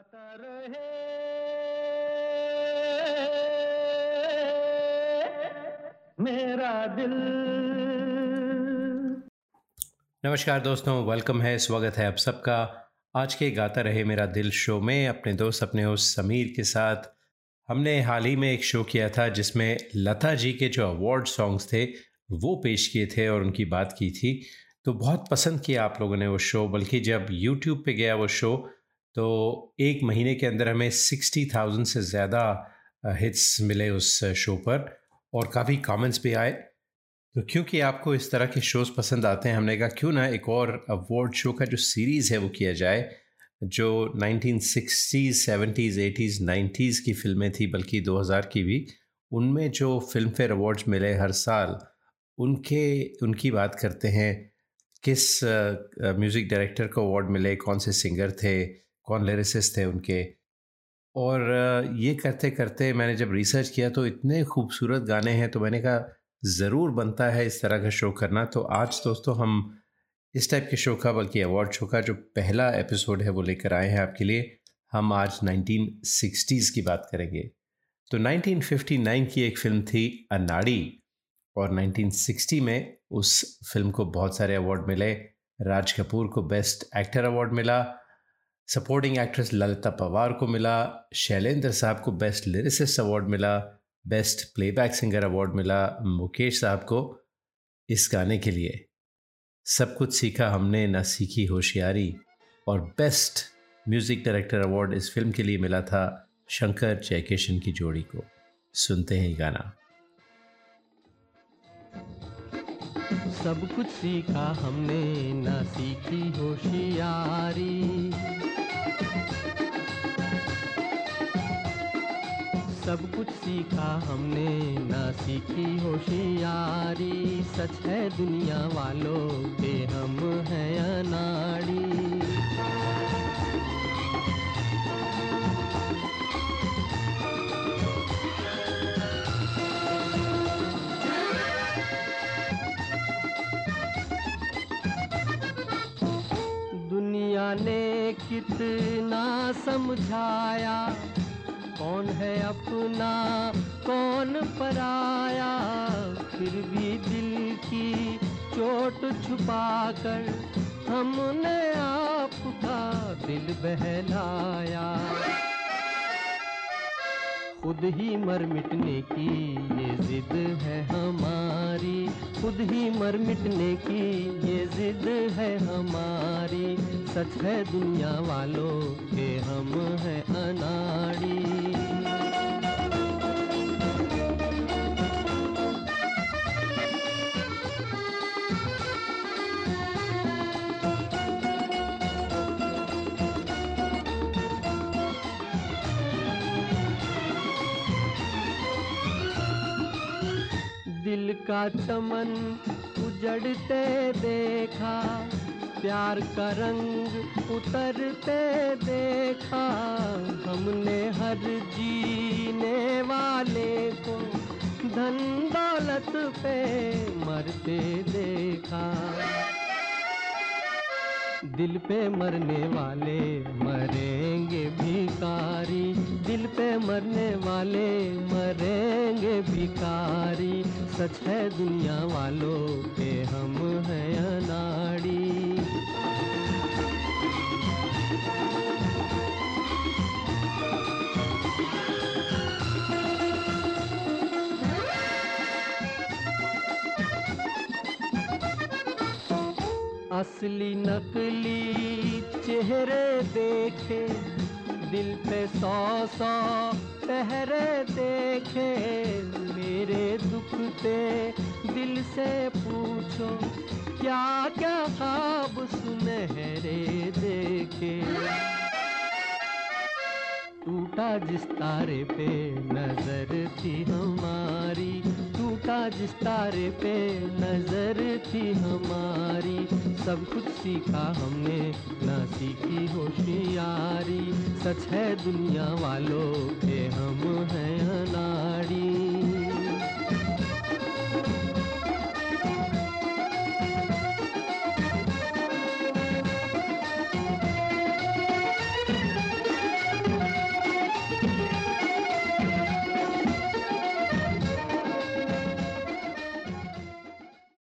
गाता रहे। मेरा दिल। नमस्कार दोस्तों वेलकम है, स्वागत है आप सबका। आज के गाता रहे मेरा दिल शो में अपने दोस्त, अपने होस्ट समीर के साथ। हमने हाल ही में एक शो किया था जिसमें लता जी के जो अवार्ड सॉन्ग्स थे, वो पेश किए थे और उनकी बात की थी। तो बहुत पसंद किया आप लोगों ने वो शो, बल्कि जब यूट्यूब पे गया वो शो तो एक महीने के अंदर हमें सिक्सटी थाउज़ेंड से ज़्यादा हिट्स मिले उस शो पर और काफ़ी कमेंट्स भी आए। तो क्योंकि आपको इस तरह के शोज़ पसंद आते हैं हमने कहा क्यों ना एक और अवार्ड शो का जो सीरीज़ है वो किया जाए जो 1960s, 70s, 80s, 90s की फ़िल्में थी बल्कि 2000 की भी उनमें जो फ़िल्म फेयर अवार्ड्स मिले हर साल उनके उनकी बात करते हैं किस म्यूज़िक डायरेक्टर को अवार्ड मिले कौन से सिंगर थे कौन लिरिसिस्ट थे उनके। और ये करते करते मैंने जब रिसर्च किया तो इतने खूबसूरत गाने हैं तो मैंने कहा, ज़रूर बनता है इस तरह का शो करना। तो आज दोस्तों हम इस टाइप के शो का बल्कि अवार्ड शो का जो पहला एपिसोड है वो लेकर आए हैं आपके लिए। हम आज 1960s की बात करेंगे। तो 1959 की एक फ़िल्म थी अनाड़ी और 1960 में उस फ़िल्म को बहुत सारे अवार्ड मिले। राज कपूर को बेस्ट एक्टर अवार्ड मिला। सपोर्टिंग एक्ट्रेस ललिता पवार को मिला शैलेंद्र साहब को बेस्ट लिरिसिस्ट अवार्ड मिला बेस्ट प्लेबैक सिंगर अवार्ड मिला मुकेश साहब को इस गाने के लिए। सब कुछ सीखा हमने, ना सीखी होशियारी। और बेस्ट म्यूज़िक डायरेक्टर अवार्ड इस फ़िल्म के लिए मिला था, शंकर जयकिशन की जोड़ी को। सुनते हैं गाना। सब कुछ सीखा हमने, ना सीखी होशियारी। सब कुछ सीखा हमने, ना सीखी होशियारी। सच है दुनिया वालों के, हम हैं अनाड़ी। दुनिया ने कितना समझाया कौन है अपना? कौन पराया? फिर भी दिल की चोट छुपा कर हमने आपका दिल बहलाया। खुद ही मर मिटने की ये जिद है हमारी। खुद ही मर मिटने की ये जिद है हमारी। सच है दुनिया वालों के हम हैं अनाड़ी। दिल का चमन उजड़ते देखा, प्यार का रंग उतरते देखा। हमने हर जीने वाले को धन दौलत पे मरते देखा। दिल पे मरने वाले मरेंगे भिकारी दिल पे मरने वाले मरेंगे भिकारी सच है दुनिया वालों के हम हैं अनाड़ी। असली नकली चेहरे देखे, दिल पे सौ सौ पहरे देखे। मेरे दुखते दिल से पूछो क्या क्या खाब सुनहरे देखे? टूटा जिस तारे पे नज़र थी हमारी टूटा जिस तारे पे नज़र थी हमारी, सब कुछ सीखा हमने, ना सीखी होशियारी। सच है दुनिया वालों के हम हैं अनाड़ी।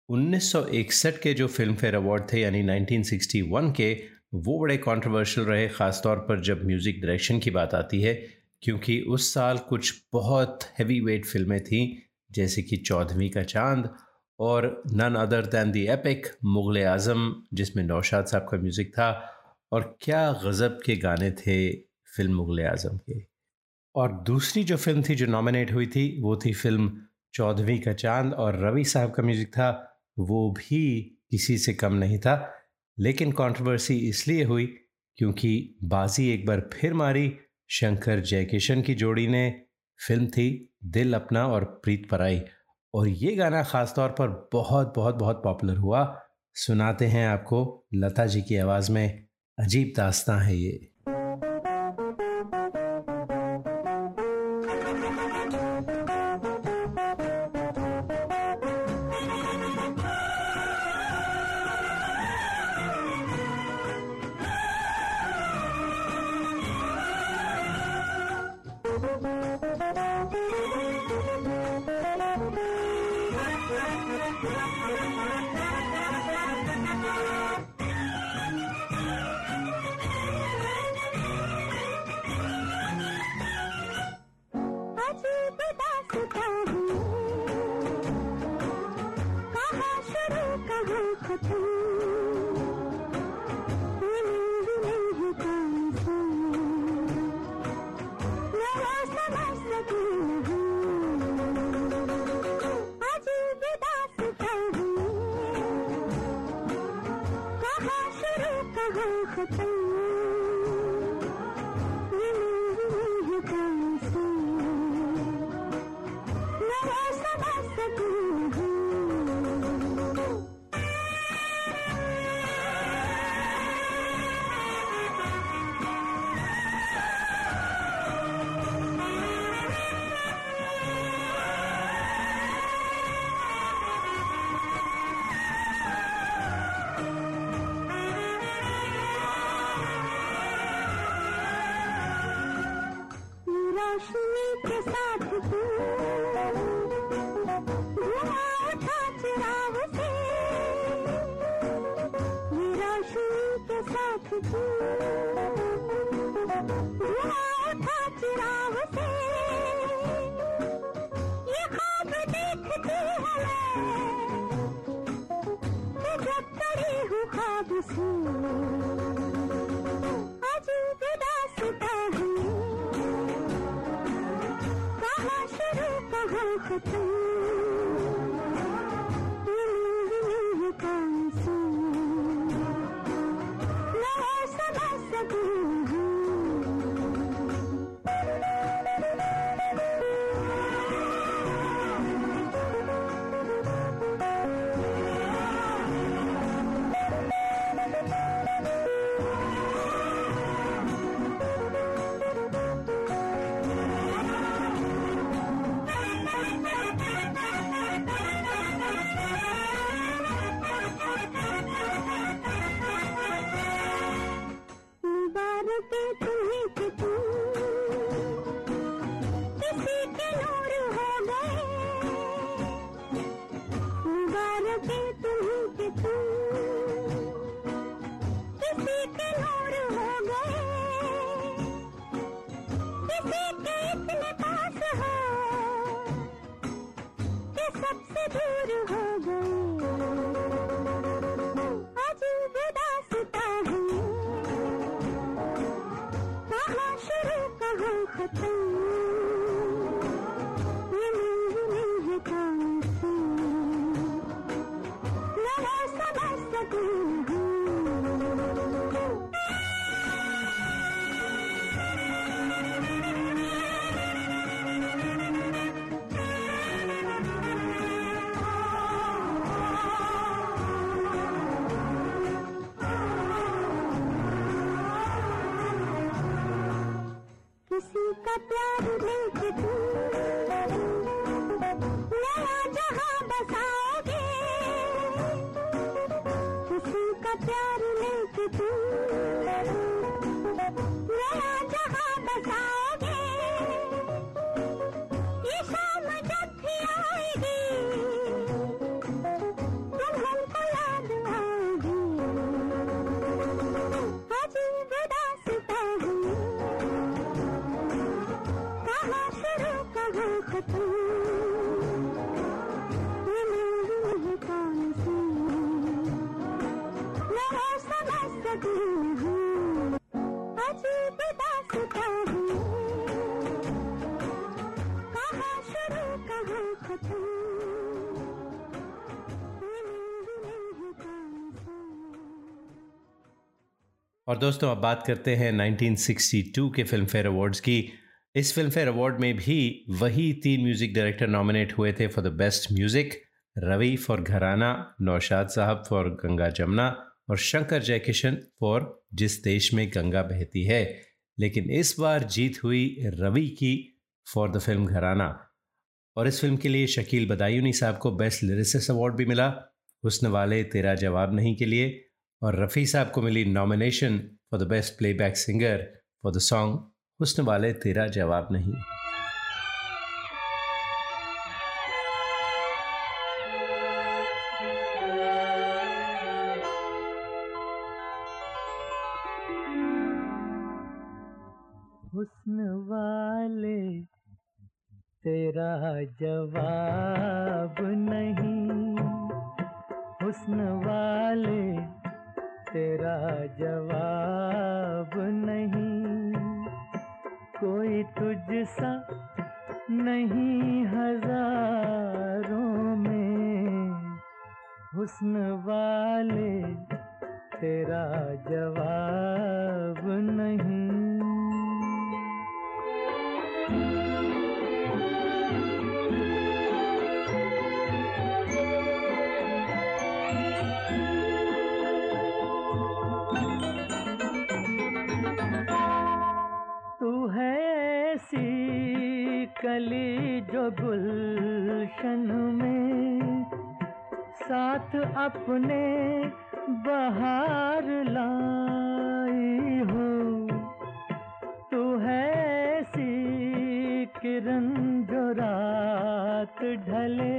1961 के जो फ़िल्म फेयर अवार्ड थे, यानी 1961 के, वो बड़े कंट्रोवर्शियल रहे ख़ास तौर पर जब म्यूज़िक डायरेक्शन की बात आती है, क्योंकि उस साल कुछ बहुत हैवी वेट फ़िल्में थीं, जैसे कि चौदहवीं का चाँद और none other than the epic Mughal Azam, जिसमें नौशाद साहब का म्यूज़िक था, और क्या गज़ब के गाने थे फ़िल्म मुग़ल आज़म के। और दूसरी जो फ़िल्म थी जो नॉमिनेट हुई थी, वो थी फ़िल्म चौदहवीं का चाँद और रवि साहब का म्यूज़िक था वो भी किसी से कम नहीं था, लेकिन कंट्रोवर्सी इसलिए हुई क्योंकि बाजी एक बार फिर मारी, शंकर जयकिशन की जोड़ी ने। फ़िल्म थी दिल अपना और प्रीत पराई, और ये गाना ख़ास तौर पर बहुत बहुत बहुत पॉपुलर हुआ। सुनाते हैं आपको लता जी की आवाज़ में, अजीब दास्तां है ये। और दोस्तों, अब बात करते हैं 1962 के फ़िल्म फेयर अवार्ड्स की। इस फ़िल्म फेयर अवार्ड में भी वही तीन म्यूज़िक डायरेक्टर नॉमिनेट हुए थे for the best music, Ravi for Gharana, Naushad sahab for Ganga Jamuna और शंकर जयकिशन फॉर जिस देश में गंगा बहती है। लेकिन इस बार जीत हुई रवि की फॉर द फ़िल्म घराना। और इस फ़िल्म के लिए शकील बदायूनी साहब को बेस्ट लिरिसिस अवार्ड भी मिला। हुस्न वाले तेरा जवाब नहीं के लिए और रफ़ी साहब को मिली nomination for the best playback singer for the song हुस्न वाले तेरा जवाब नहीं। ढले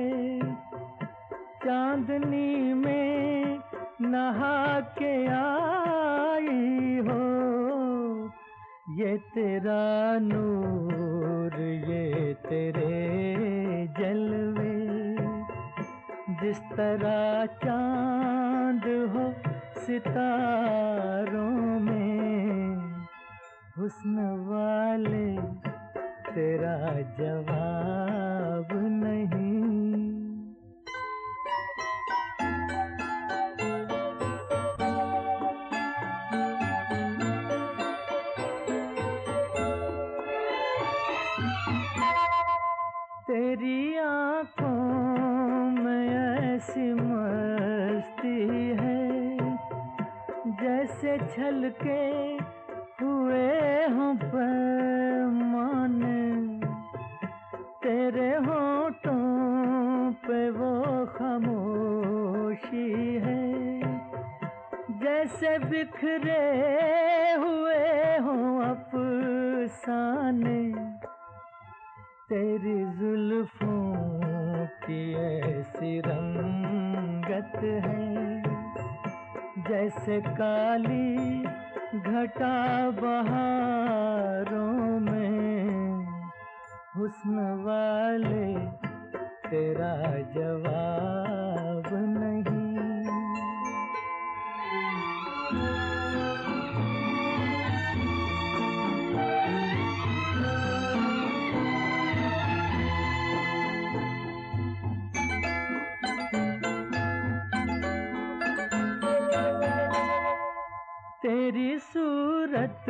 तेरी सूरत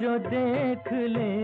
जो देख ले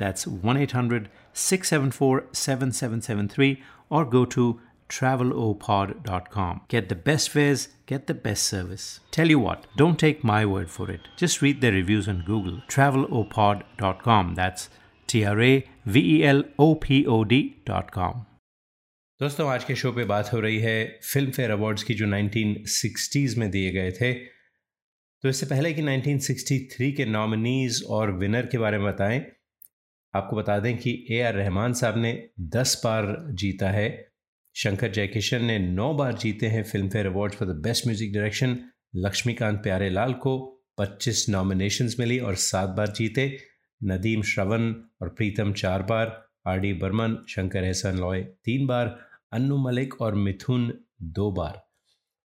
That's 1 800 674 7773 or go to travelopod.com. Get the best fares, get the best service. Tell you what, don't take my word for it. Just read their reviews on Google. travelopod.com. That's T R A V E L O P O D.com. दोस्तों आज के show पे बात हो रही है film fair awards की जो 1960s में दिए गए थे तो इससे पहले कि 1963 के नॉमिनीज और विनर के बारे में बताएं आपको बता दें कि ए आर रहमान साहब ने 10 बार जीता है, शंकर जयकिशन ने 9 बार जीते हैं Filmfare award for the best music direction, Laxmikant Pyarelal को 25 नॉमिनेशंस मिली और सात बार जीते, नदीम श्रवण और प्रीतम चार बार, आर डी बर्मन, शंकर एहसन लॉय तीन बार, अन्नू मलिक और मिथुन दो बार।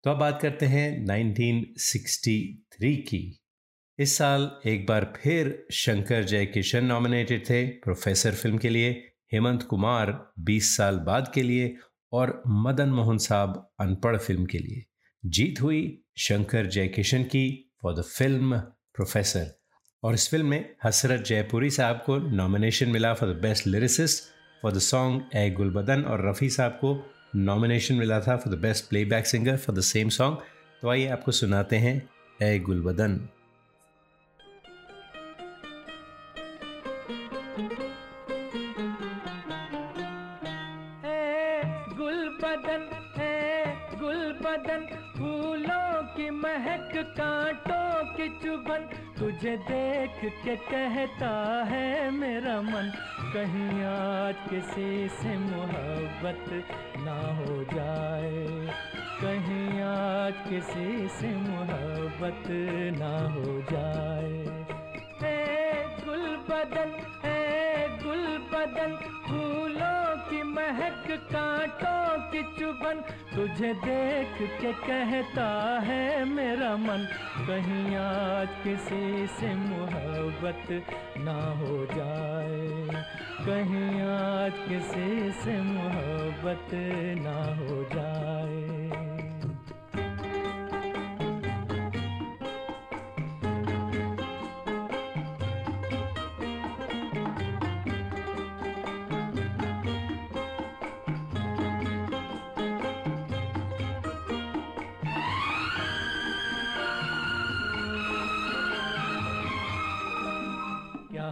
तो अब बात करते हैं 1963 की। इस साल एक बार फिर शंकर जय किशन नॉमिनेटेड थे प्रोफेसर फ़िल्म के लिए, हेमंत कुमार 20 साल बाद के लिए और मदन मोहन साहब अनपढ़ फ़िल्म के लिए। जीत हुई शंकर जयकिशन की फॉर द फ़िल्म प्रोफेसर। और इस फ़िल्म में हसरत जयपुरी साहब को नॉमिनेशन मिला for the best lyricist for the song ए गुलबदन और रफ़ी साहब को नॉमिनेशन मिला था for the best playback singer for the same song तो आइए आपको सुनाते हैं ए गुलबदन। गुलबदन है, गुलबदन फूलों की महक, कांटों की चुभन, तुझे देख के कहता है मेरा मन, कहीं आज किसी से मोहब्बत ना हो जाए। कहीं आज किसी से मोहब्बत ना हो जाए। गुल बदन है गुल बदन फूलों महक कांटों की चुबन तुझे देख के कहता है मेरा मन, कहीं आज किसी से मोहब्बत ना हो जाए। कहीं आज किसी से मोहब्बत ना हो जाए।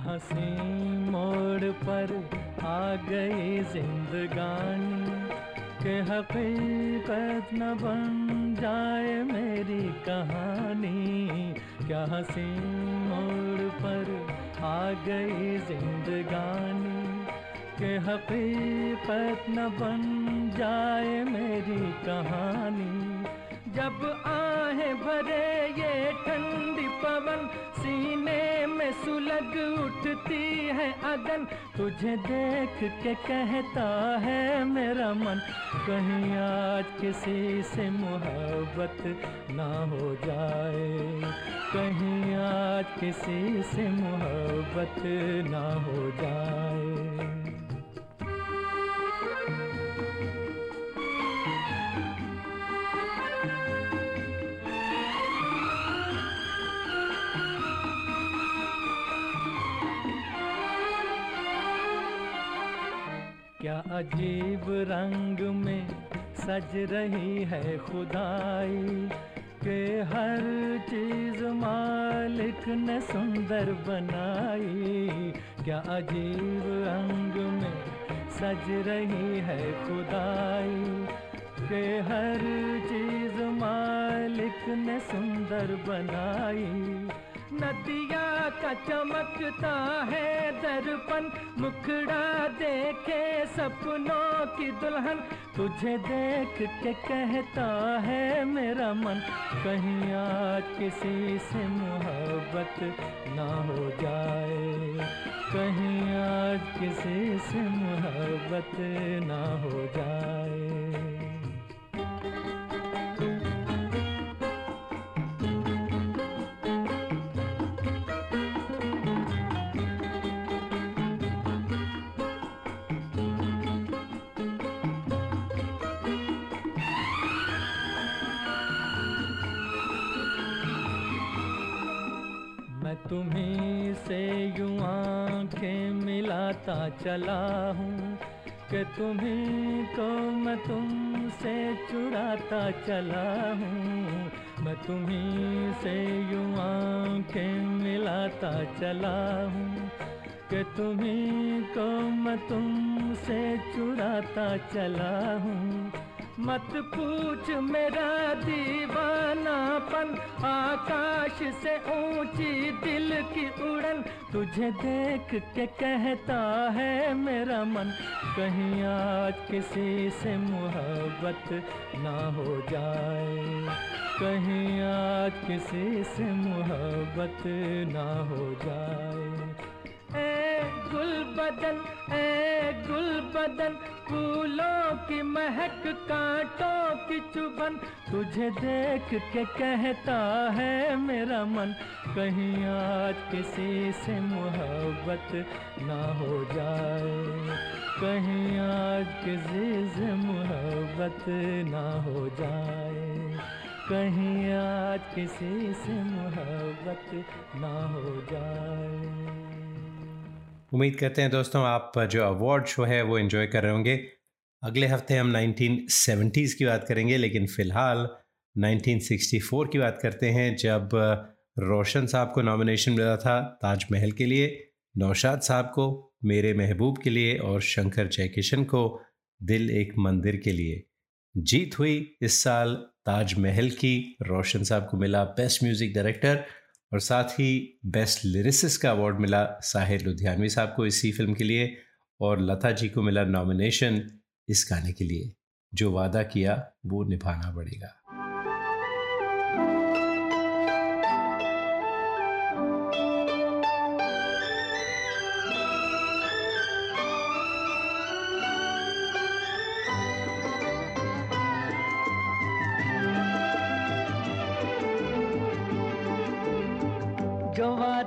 हँसी मोड़ पर आ गई जिंदगानी के हकीकत न बन जाए मेरी कहानी। क्या हँसी मोड़ पर आ गई जिंदगानी के हकीकत न बन जाए मेरी कहानी। जब आहे भरे ये ठंडी पवन, सीने में सुलग उठती है अगन। तुझे देख के कहता है मेरा मन, कहीं आज किसी से मोहब्बत ना हो जाए। कहीं आज किसी से मोहब्बत ना हो जाए। अजीब रंग में सज रही है खुदाई के हर चीज़ मालिक ने सुंदर बनाई। क्या अजीब रंग में सज रही है खुदाई के हर चीज़ मालिक ने सुंदर बनाई। नदिया का चमकता है दर्पण। मुखड़ा देखे सपनों की दुल्हन। तुझे देख के कहता है मेरा मन, कहीं आज किसी से मोहब्बत ना हो जाए। कहीं आज किसी से मोहब्बत ना हो जाए। तुम्ही से यूँ आँखें मिलाता चला हूँ कि तुम्ही को मैं तुमसे चुराता चला हूँ। मैं तुम्ही से यूँ आँखें मिलाता चला हूँ कि तुम्ही को मैं तुमसे चुराता चला हूँ। मत पूछ मेरा दीवानापन, आकाश से ऊँची दिल की उड़न। तुझे देख के कहता है मेरा मन, कहीं आज किसी से मोहब्बत ना हो जाए। कहीं आज किसी से मोहब्बत ना हो जाए। गुल बदन ए गुल बदन, फूलों की महक, कांटों की चुबन तुझे देख के कहता है मेरा मन, कहीं आज किसी से मोहब्बत ना हो जाए। कहीं आज किसी से मोहब्बत ना हो जाए। कहीं आज किसी से मोहब्बत ना हो जाए। उम्मीद करते हैं दोस्तों, आप जो अवार्ड शो है, वो इन्जॉय कर रहे होंगे। अगले हफ़्ते हम 1970s की बात करेंगे, लेकिन फ़िलहाल 1964 की बात करते हैं, जब रोशन साहब को नॉमिनेशन मिला था ताजमहल के लिए, नौशाद साहब को, मेरे महबूब के लिए और शंकर जयकिशन को दिल एक मंदिर के लिए। जीत हुई इस साल ताजमहल की, रोशन साहब को मिला बेस्ट म्यूज़िक डायरेक्टर और साथ ही बेस्ट लिरिसिस का अवार्ड मिला साहिर लुधियानवी साहब को इसी फ़िल्म के लिए और लता जी को मिला नॉमिनेशन इस गाने के लिए। जो वादा किया, वो निभाना पड़ेगा।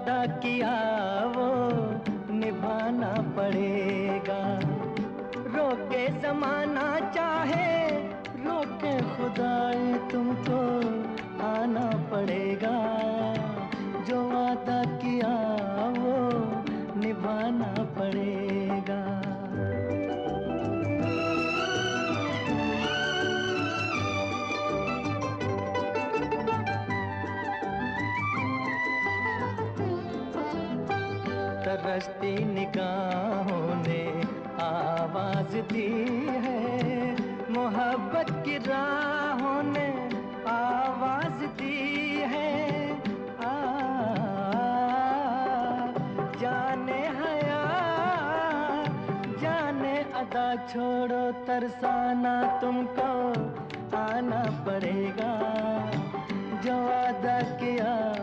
किया वो निभाना पड़ेगा। रोके जमाना चाहे रोके खुदाए तुमको। दी है। मोहब्बत की राहों ने आवाज़ दी है। आ, जाने हया जाने अदा छोड़ो तरसाना तुमको आना पड़ेगा। जो अदा किया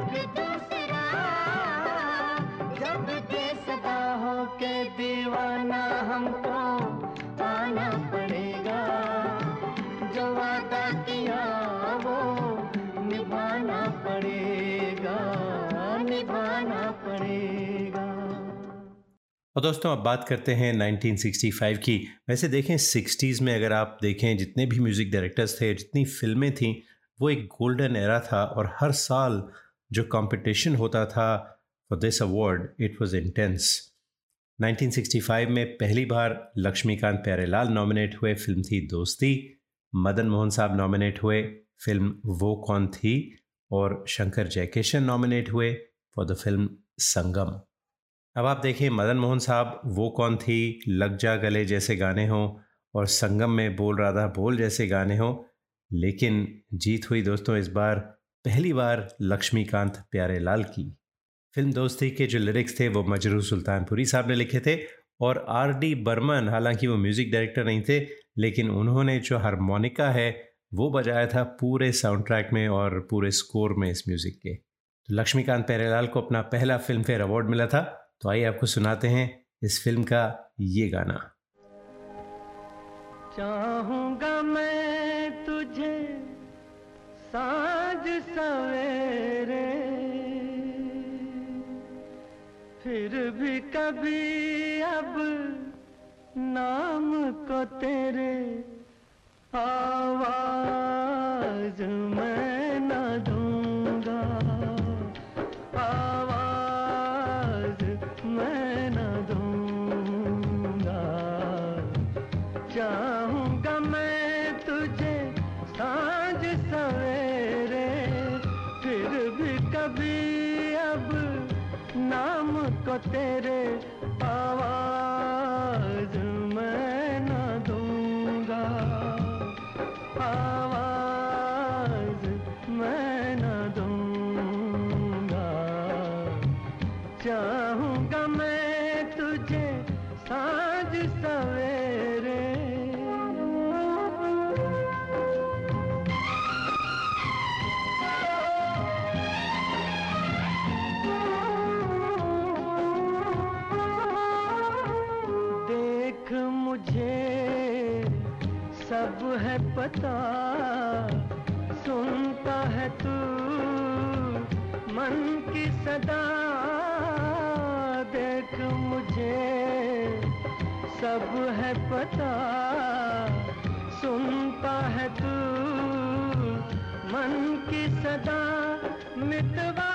दूसरा जब हो के दीवाना हमको आना पड़ेगा। जो वादा किया वो निभाना पड़ेगा निभाना पड़ेगा। और दोस्तों, अब बात करते हैं 1965 की। वैसे देखें 60s में अगर आप देखें, जितने भी म्यूज़िक डायरेक्टर्स थे, जितनी फ़िल्में थीं, वो एक गोल्डन एरा था और हर साल जो कंपटीशन होता था for this award it was intense 1965 में पहली बार लक्ष्मीकांत प्यारेलाल नॉमिनेट हुए फ़िल्म थी दोस्ती. मदन मोहन साहब नॉमिनेट हुए फ़िल्म वो कौन थी? और शंकर जयकिशन नॉमिनेट हुए फॉर द फ़िल्म संगम. अब आप देखिए, मदन मोहन साहब वो कौन थी? लग जा गले जैसे गाने हों और संगम में बोल राधा बोल जैसे गाने हों, लेकिन जीत हुई दोस्तों इस बार पहली बार लक्ष्मीकांत प्यारे लाल की। फ़िल्म दोस्ती के जो लिरिक्स थे, वो मजरू सुल्तानपुरी साहब ने लिखे थे और आर डी बर्मन, हालाँकि वो म्यूज़िक डायरेक्टर नहीं थे, लेकिन उन्होंने जो हारमोनिका है, वो बजाया था पूरे साउंड ट्रैक में और पूरे स्कोर में इस म्यूज़िक के। तो लक्ष्मीकांत प्यारेलाल को अपना पहला फ़िल्म फेयर अवार्ड मिला था। तो आइए आपको सुनाते हैं इस फ़िल्म का ये गाना। चाहूँगा मैं तुझे साँझ सवेरे फिर भी कभी अब नाम को तेरे आवाज़ मैं को तेरे मुझे सब है पता, सुनता है तू मन की सदा। देख मुझे सब है पता, सुनता है तू मन की सदा। मितवा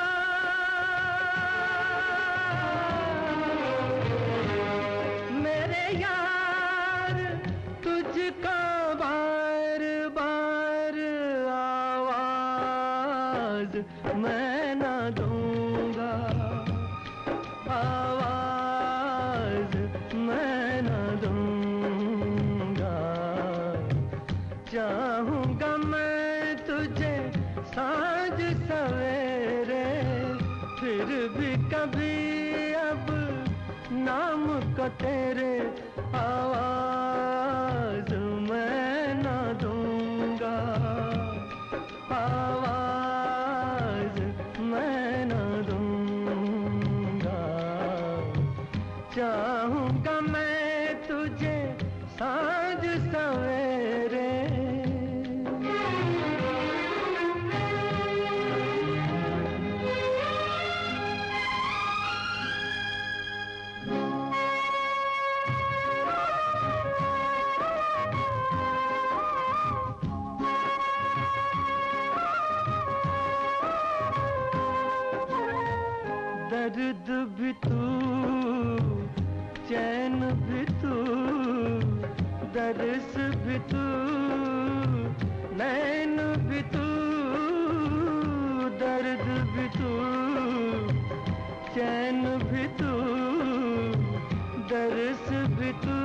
भी तू नैन भी तू दर्द भी तू चैन भी तू दर्स भी तू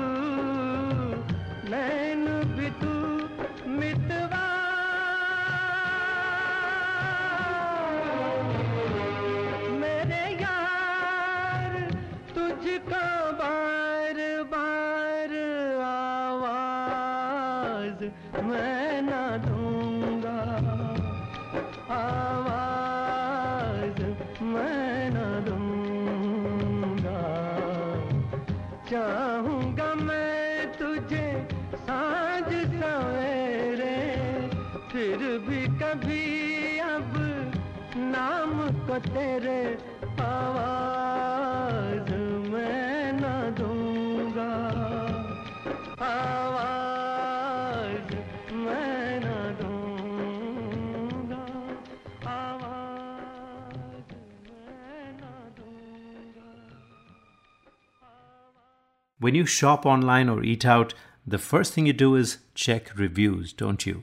को तेरे आवाज दूंगा। आवाज दूंगा। आवाज दूंगा। When you shop online or eat out, the first thing you do is check reviews, don't you?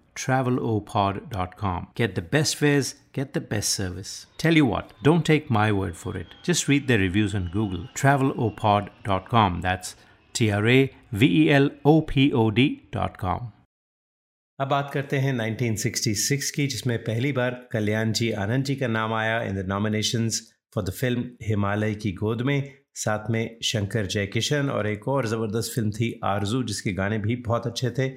travelopod.com. Get the best fares, get the best service. Tell you what, don't take my word for it. Just read the reviews on Google. travelopod.com. That's T R A V E L O P O D.com. अब बात करते हैं 1966 की जिसमें पहली बार कल्याण जी आनंद जी का नाम आया in the nominations for the film Himalay की गोद में साथ में शंकर जयकिशन और एक और ज़बरदस्त फ़िल्म थी आरज़ू जिसके गाने भी बहुत अच्छे थे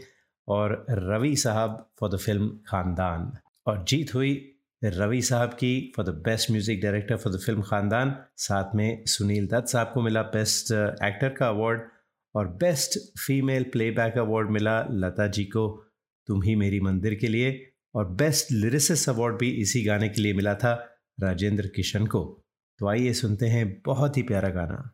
और रवि साहब फॉर द फ़िल्म खानदान और जीत हुई रवि साहब की for the best music director for the film Khandaan साथ में सुनील दत्त साहब को मिला बेस्ट एक्टर का अवार्ड और बेस्ट फीमेल प्लेबैक अवार्ड मिला लता जी को, तुम ही मेरी मंदिर के लिए। और बेस्ट लिरिसिस अवार्ड भी इसी गाने के लिए मिला था राजेंद्र किशन को। तो आइए सुनते हैं बहुत ही प्यारा गाना।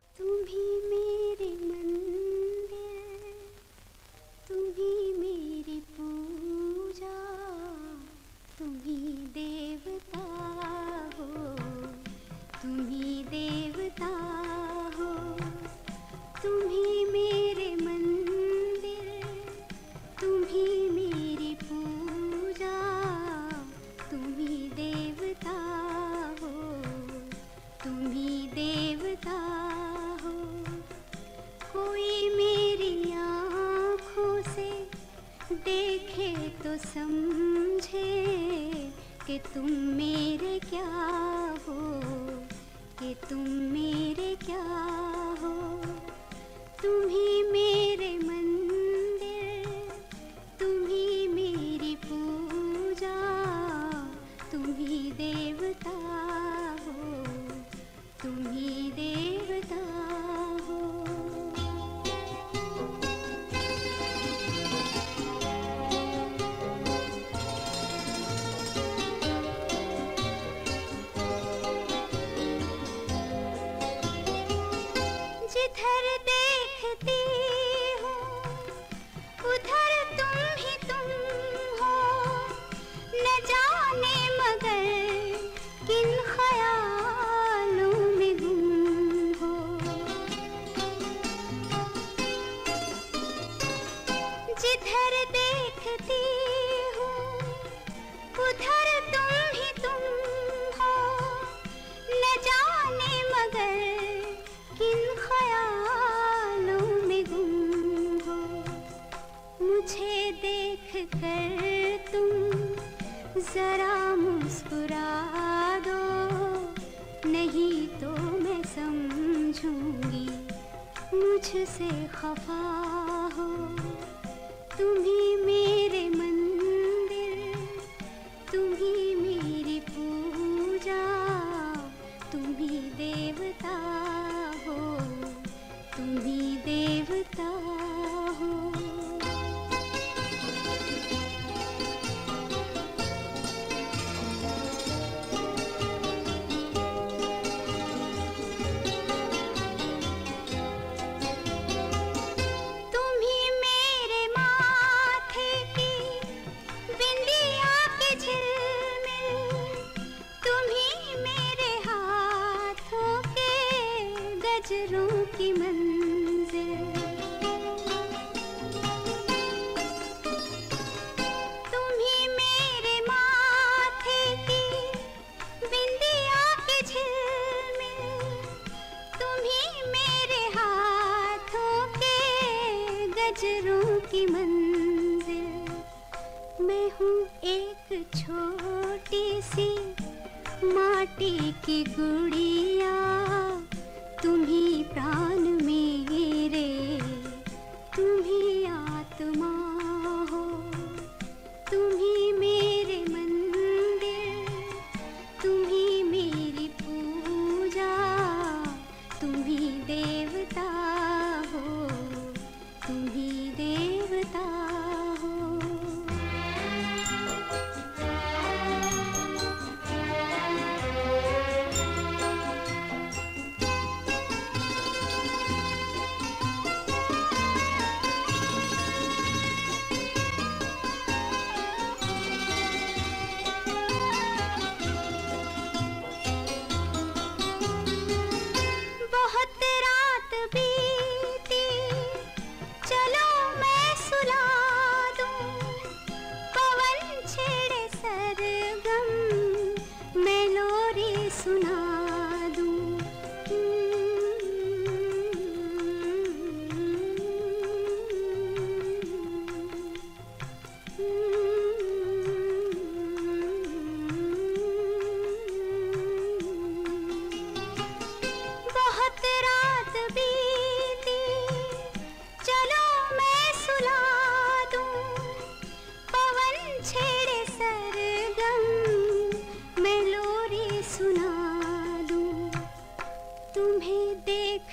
गजरों की मंजिल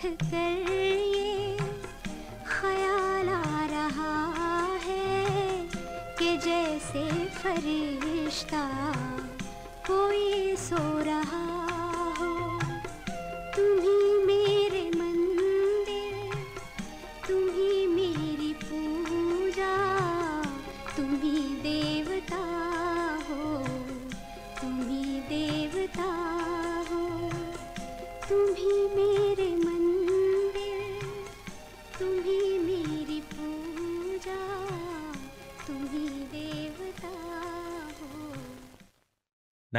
कर ये ख्याल आ रहा है कि जैसे फरिश्ता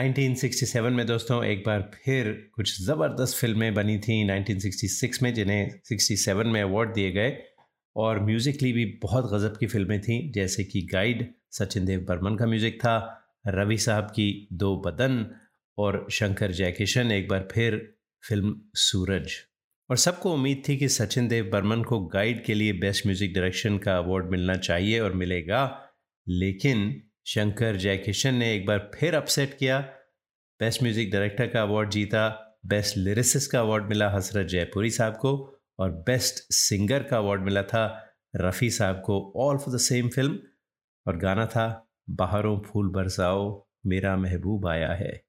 1967 में दोस्तों, एक बार फिर कुछ ज़बरदस्त फ़िल्में बनी थी। 1966 में जिन्हें 67 में अवार्ड दिए गए और म्यूज़िकली भी बहुत गज़ब की फ़िल्में थीं, जैसे कि गाइड सचिन देव बर्मन का म्यूज़िक था, रवि साहब की दो बदन और शंकर जयकिशन एक बार फिर फ़िल्म सूरज। और सबको उम्मीद थी कि सचिन देव बर्मन को गाइड के लिए बेस्ट म्यूज़िक डायरेक्शन का अवार्ड मिलना चाहिए और मिलेगा, लेकिन शंकर जयकिशन ने एक बार फिर अपसेट किया बेस्ट म्यूज़िक डायरेक्टर का अवार्ड जीता बेस्ट लिरिसिस्ट का अवार्ड मिला हसरत जयपुरी साहब को और बेस्ट सिंगर का अवार्ड मिला था रफ़ी साहब को all for the same film और गाना था, बाहरों फूल बरसाओ, मेरा महबूब आया है।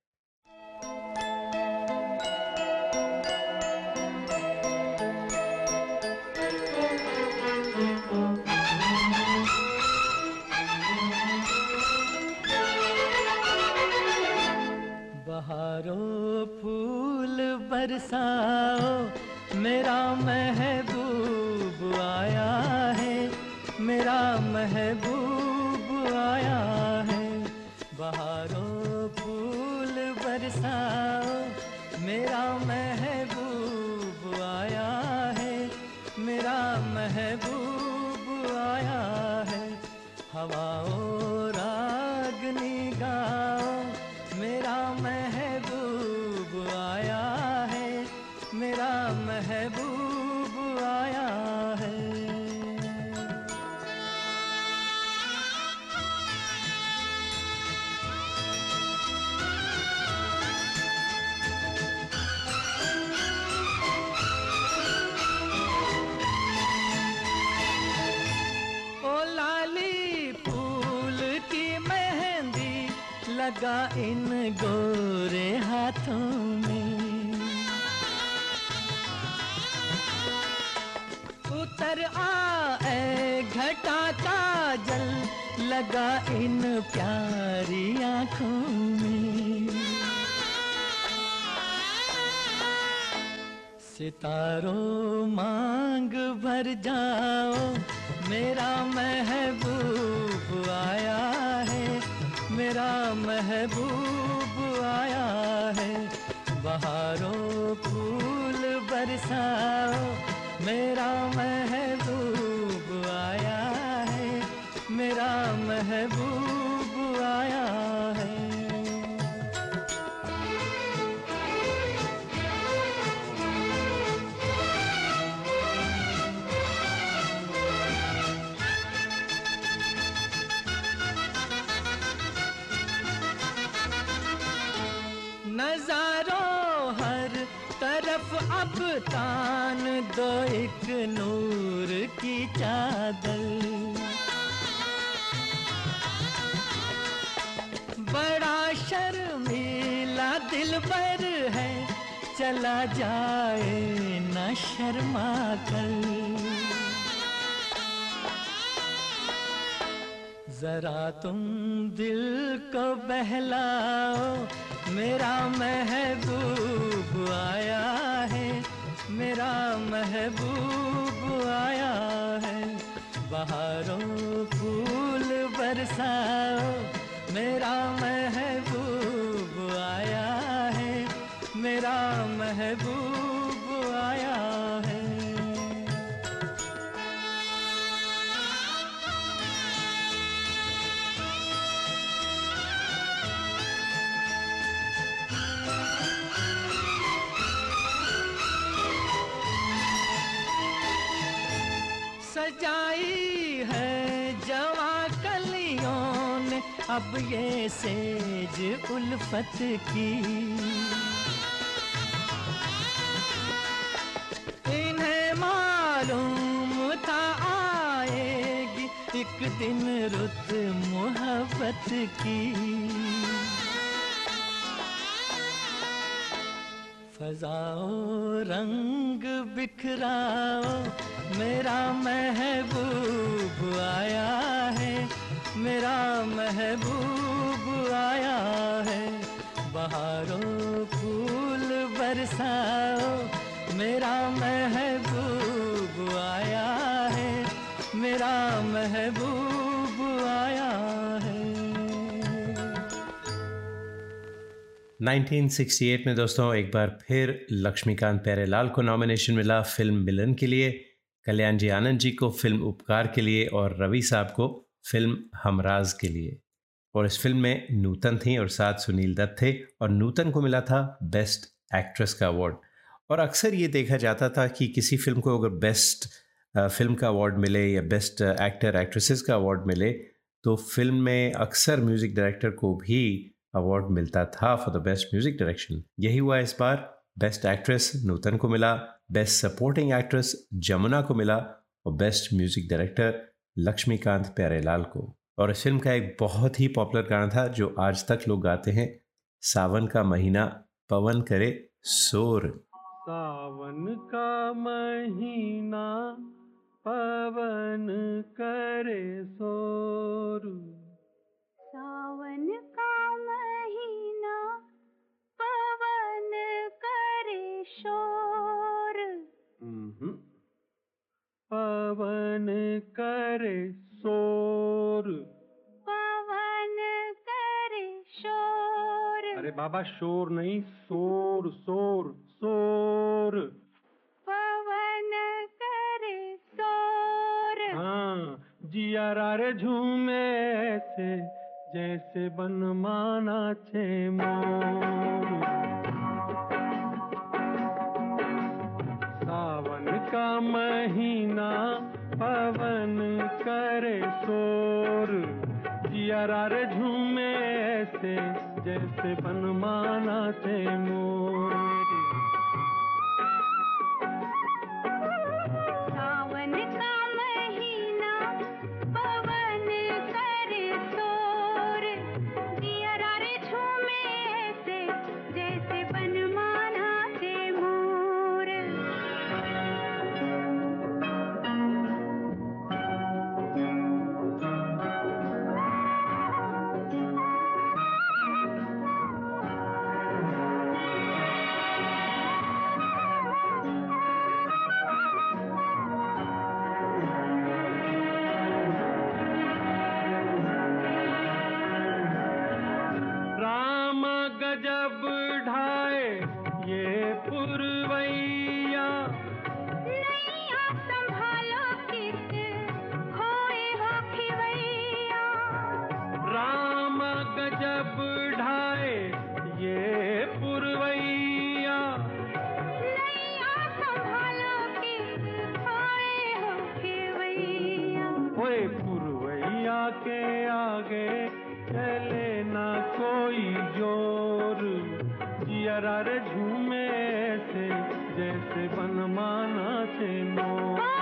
बरसाओ मेरा महबूब आया है मेरा महबूब प्यारी आँखों में। सितारों मांग भर जाओ, मेरा महबूब आया है, मेरा महबूब आया है। बहारों फूल बरसाओ, मेरा महबूब आया है, मेरा महबूब चला जाए न शर्मा कर जरा तुम दिल को बहलाओ, मेरा महबूब आया है, मेरा महबूब आया है। बाहरों फूल बरसाओ, मेरा महबूब आया है, मेरा महबूब आया है। सजाई है जवा कलियों ने अब ये सेज उल्फत की। मालूम था आएगी एक दिन रुत मोहब्बत की। फजाओ रंग बिखराओ, मेरा महबूब आया है, मेरा महबूब आया है। बहारों फूल बरसाओ, मेरा महबूब महबूब आया है। 1968 में दोस्तों, एक बार फिर लक्ष्मीकांत प्यारेलाल को नॉमिनेशन मिला फ़िल्म मिलन के लिए, कल्याण जी आनंद जी को फ़िल्म उपकार के लिए और रवि साहब को फ़िल्म हमराज के लिए। और इस फ़िल्म में नूतन थी और साथ सुनील दत्त थे और नूतन को मिला था बेस्ट एक्ट्रेस का अवार्ड और अक्सर ये देखा जाता था कि किसी फ़िल्म को अगर बेस्ट फ़िल्म का अवार्ड मिले या बेस्ट एक्टर, एक्ट्रेसेस का अवार्ड मिले तो फ़िल्म में अक्सर म्यूज़िक डायरेक्टर को भी अवार्ड मिलता था for the best music direction यही हुआ इस बार। बेस्ट एक्ट्रेस नूतन को मिला बेस्ट सपोर्टिंग एक्ट्रेस जमुना को मिला और best music director Laxmikant Pyarelal को। और इस फ़िल्म का एक बहुत ही पॉपुलर गाना था जो आज तक लोग गाते हैं। सावन का महीना, पवन करे शोर सावन का महीना पवन करे शोर सावन का महीना पवन करे शोर। पवन करे शोर। पवन करे शोर। अरे बाबा शोर नहीं शोर शोर शोर जिया रे झूमे ऐसे, जैसे बन माना छे सावन का महीना पवन करे शोर, जिया रे झूमे ऐसे, जैसे बन माना छे मोर। ना कोई ज़ोर। यरा रे झूमे से जैसे बनमाना से मोर।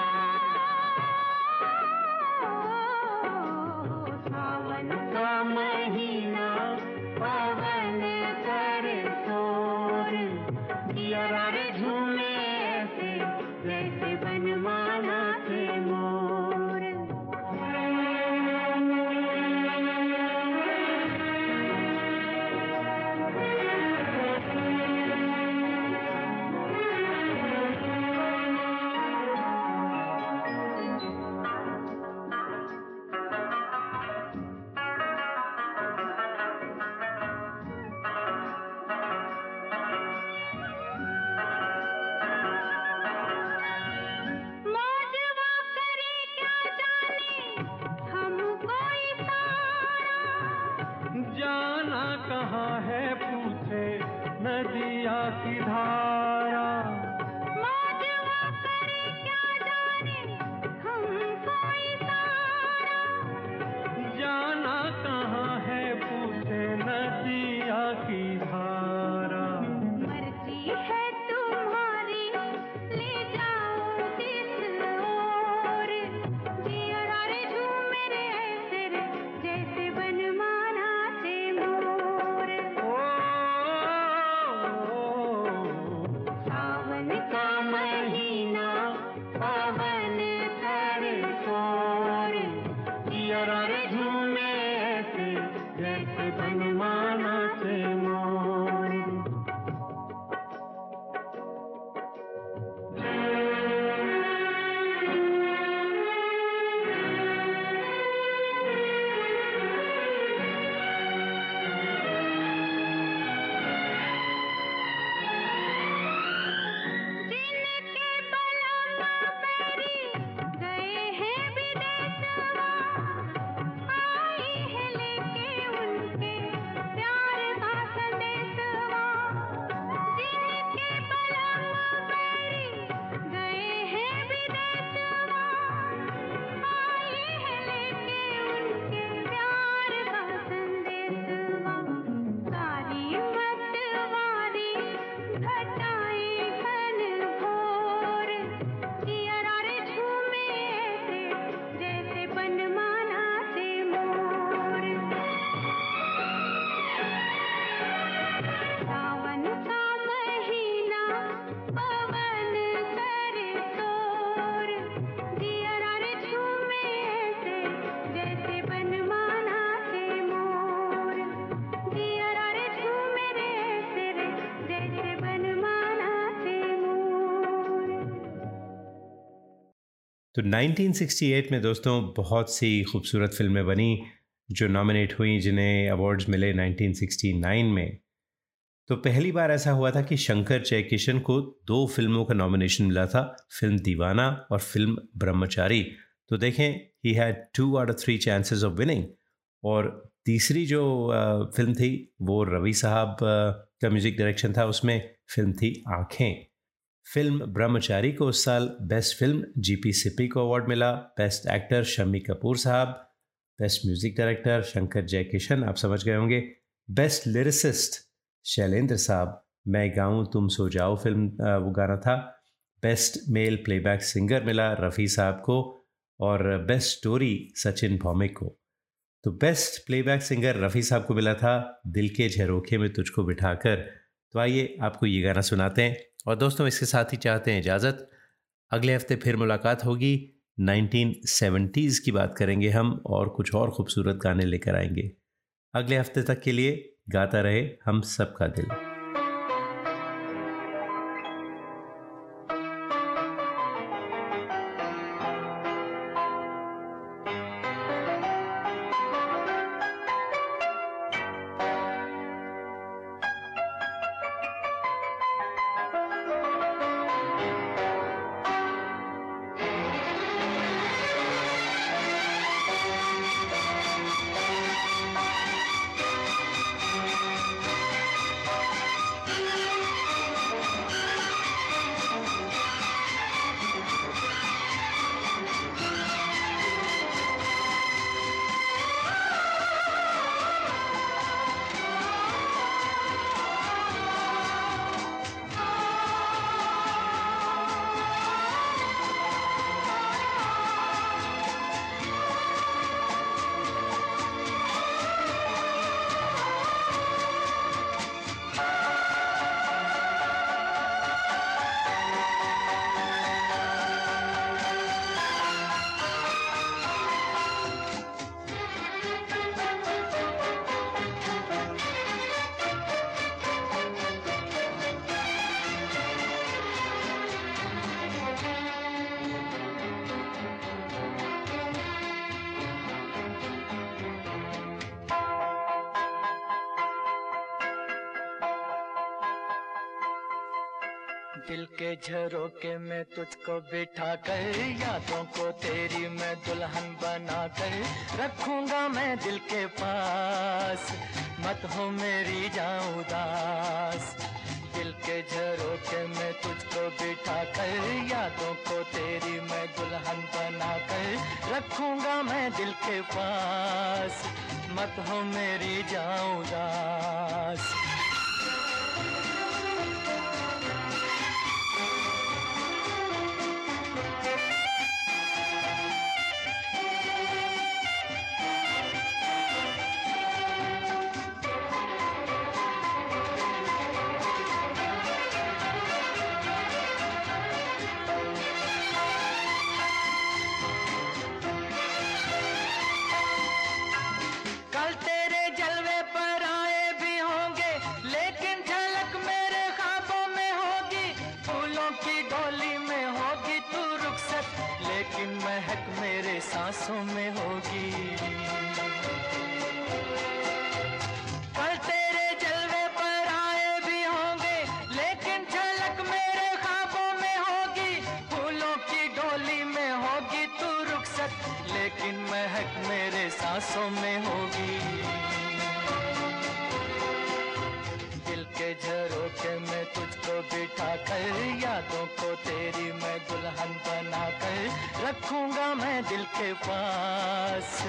1968 में दोस्तों बहुत सी खूबसूरत फ़िल्में बनी जो नॉमिनेट हुई, जिन्हें अवार्ड्स मिले 1969 में। तो पहली बार ऐसा हुआ था कि शंकर जयकिशन को दो फ़िल्मों का नॉमिनेशन मिला था, फ़िल्म दीवाना और फ़िल्म ब्रह्मचारी। तो देखें he had two out of three chances of winning और तीसरी जो फ़िल्म थी, वो रवि साहब का म्यूज़िक डायरेक्शन था, उसमें फ़िल्म थी आँखें। फ़िल्म ब्रह्मचारी को उस साल बेस्ट फ़िल्म जीपी सिप्पी को अवार्ड मिला। Best actor Shammi Kapoor sahab, best music director Shankar Jaikishan, आप समझ गए होंगे। बेस्ट लिरिसिस्ट शैलेंद्र साहब, मैं गाऊं, तुम सो जाओ फ़िल्म वो गाना था। बेस्ट मेल प्लेबैक सिंगर मिला रफ़ी साहब को और बेस्ट स्टोरी सचिन भौमिक को। तो बेस्ट प्लेबैक सिंगर रफ़ी साहब को मिला था। दिल के झरोखे में तुझको बिठाकर। तो आइए आपको ये गाना सुनाते हैं। और दोस्तों इसके साथ ही चाहते हैं इजाज़त। अगले हफ़्ते फिर मुलाकात होगी। 1970s की बात करेंगे हम और कुछ और खूबसूरत गाने लेकर आएँगे। अगले हफ़्ते तक के लिए गाता रहे हम सबका दिल। दिल के झरोके में तुझको बिठा कर, यादों को तेरी मैं दुल्हन बना कर रखूँगा मैं दिल के पास। मत हो मेरी जाऊँ उदास। दिल के झरोके में तुझको बिठा कर, यादों को तेरी मैं दुल्हन बना कर रखूँगा मैं दिल के पास। मत हो मेरी जाऊँ उदास। सांसों में होगी। कल तेरे जलवे पर आए भी होंगे, लेकिन झलक मेरे खाबों में होगी। फूलों की डोली में होगी तू रुक रुखसत, लेकिन महक मेरे सांसों में होगी। बिठा कर यादों को तेरी मैं दुल्हन बना कर रखूँगा मैं दिल के पास।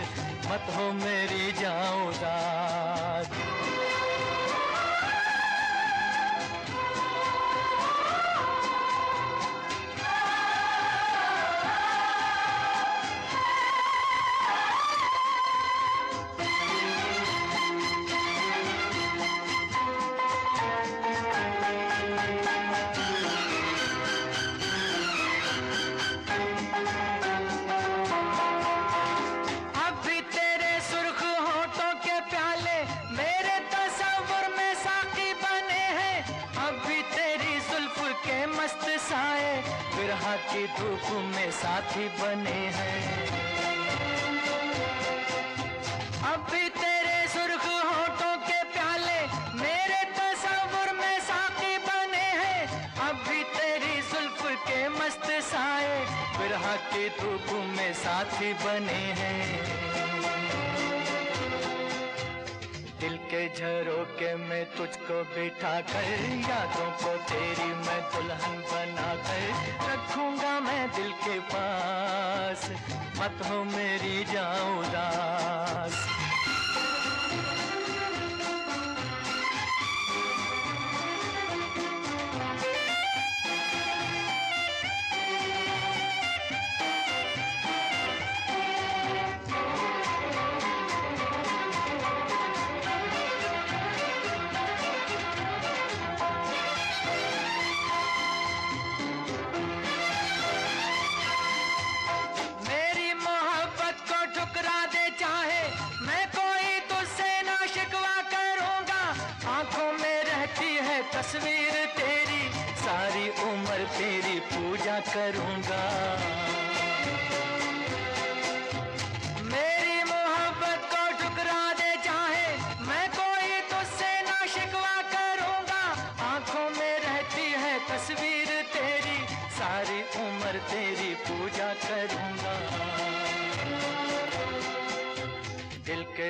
मत हो मेरी जाऊँ बने हैं। अब भी तेरे सुर्ख होठों के प्याले मेरे तस्वुर में साकी बने हैं। अब भी तेरी जुल्फ के मस्त साए, बिरहा की धूप में साथी बने हैं। के झरोके में तुझको बिठा कर, यादों को तेरी मैं दुल्हन बना कर रखूँगा मैं दिल के पास। मत हो मेरी जाऊँ तस्वीर तेरी सारी उम्र तेरी पूजा करूँगा।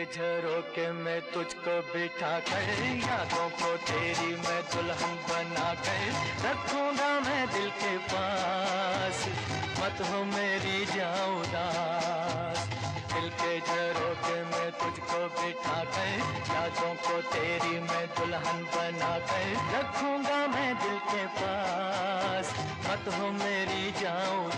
झरोके में तुझको बिठा कर, यादों को तेरी मैं दुल्हन बना कर रखूँगा मैं दिल के पास। मत हो मेरी जाऊँ दिल के झरोके में तुझको बिठा कर, यादों को तेरी मैं दुल्हन बना कर रखूँगा मैं दिल के पास। मत हो मेरी जाऊँ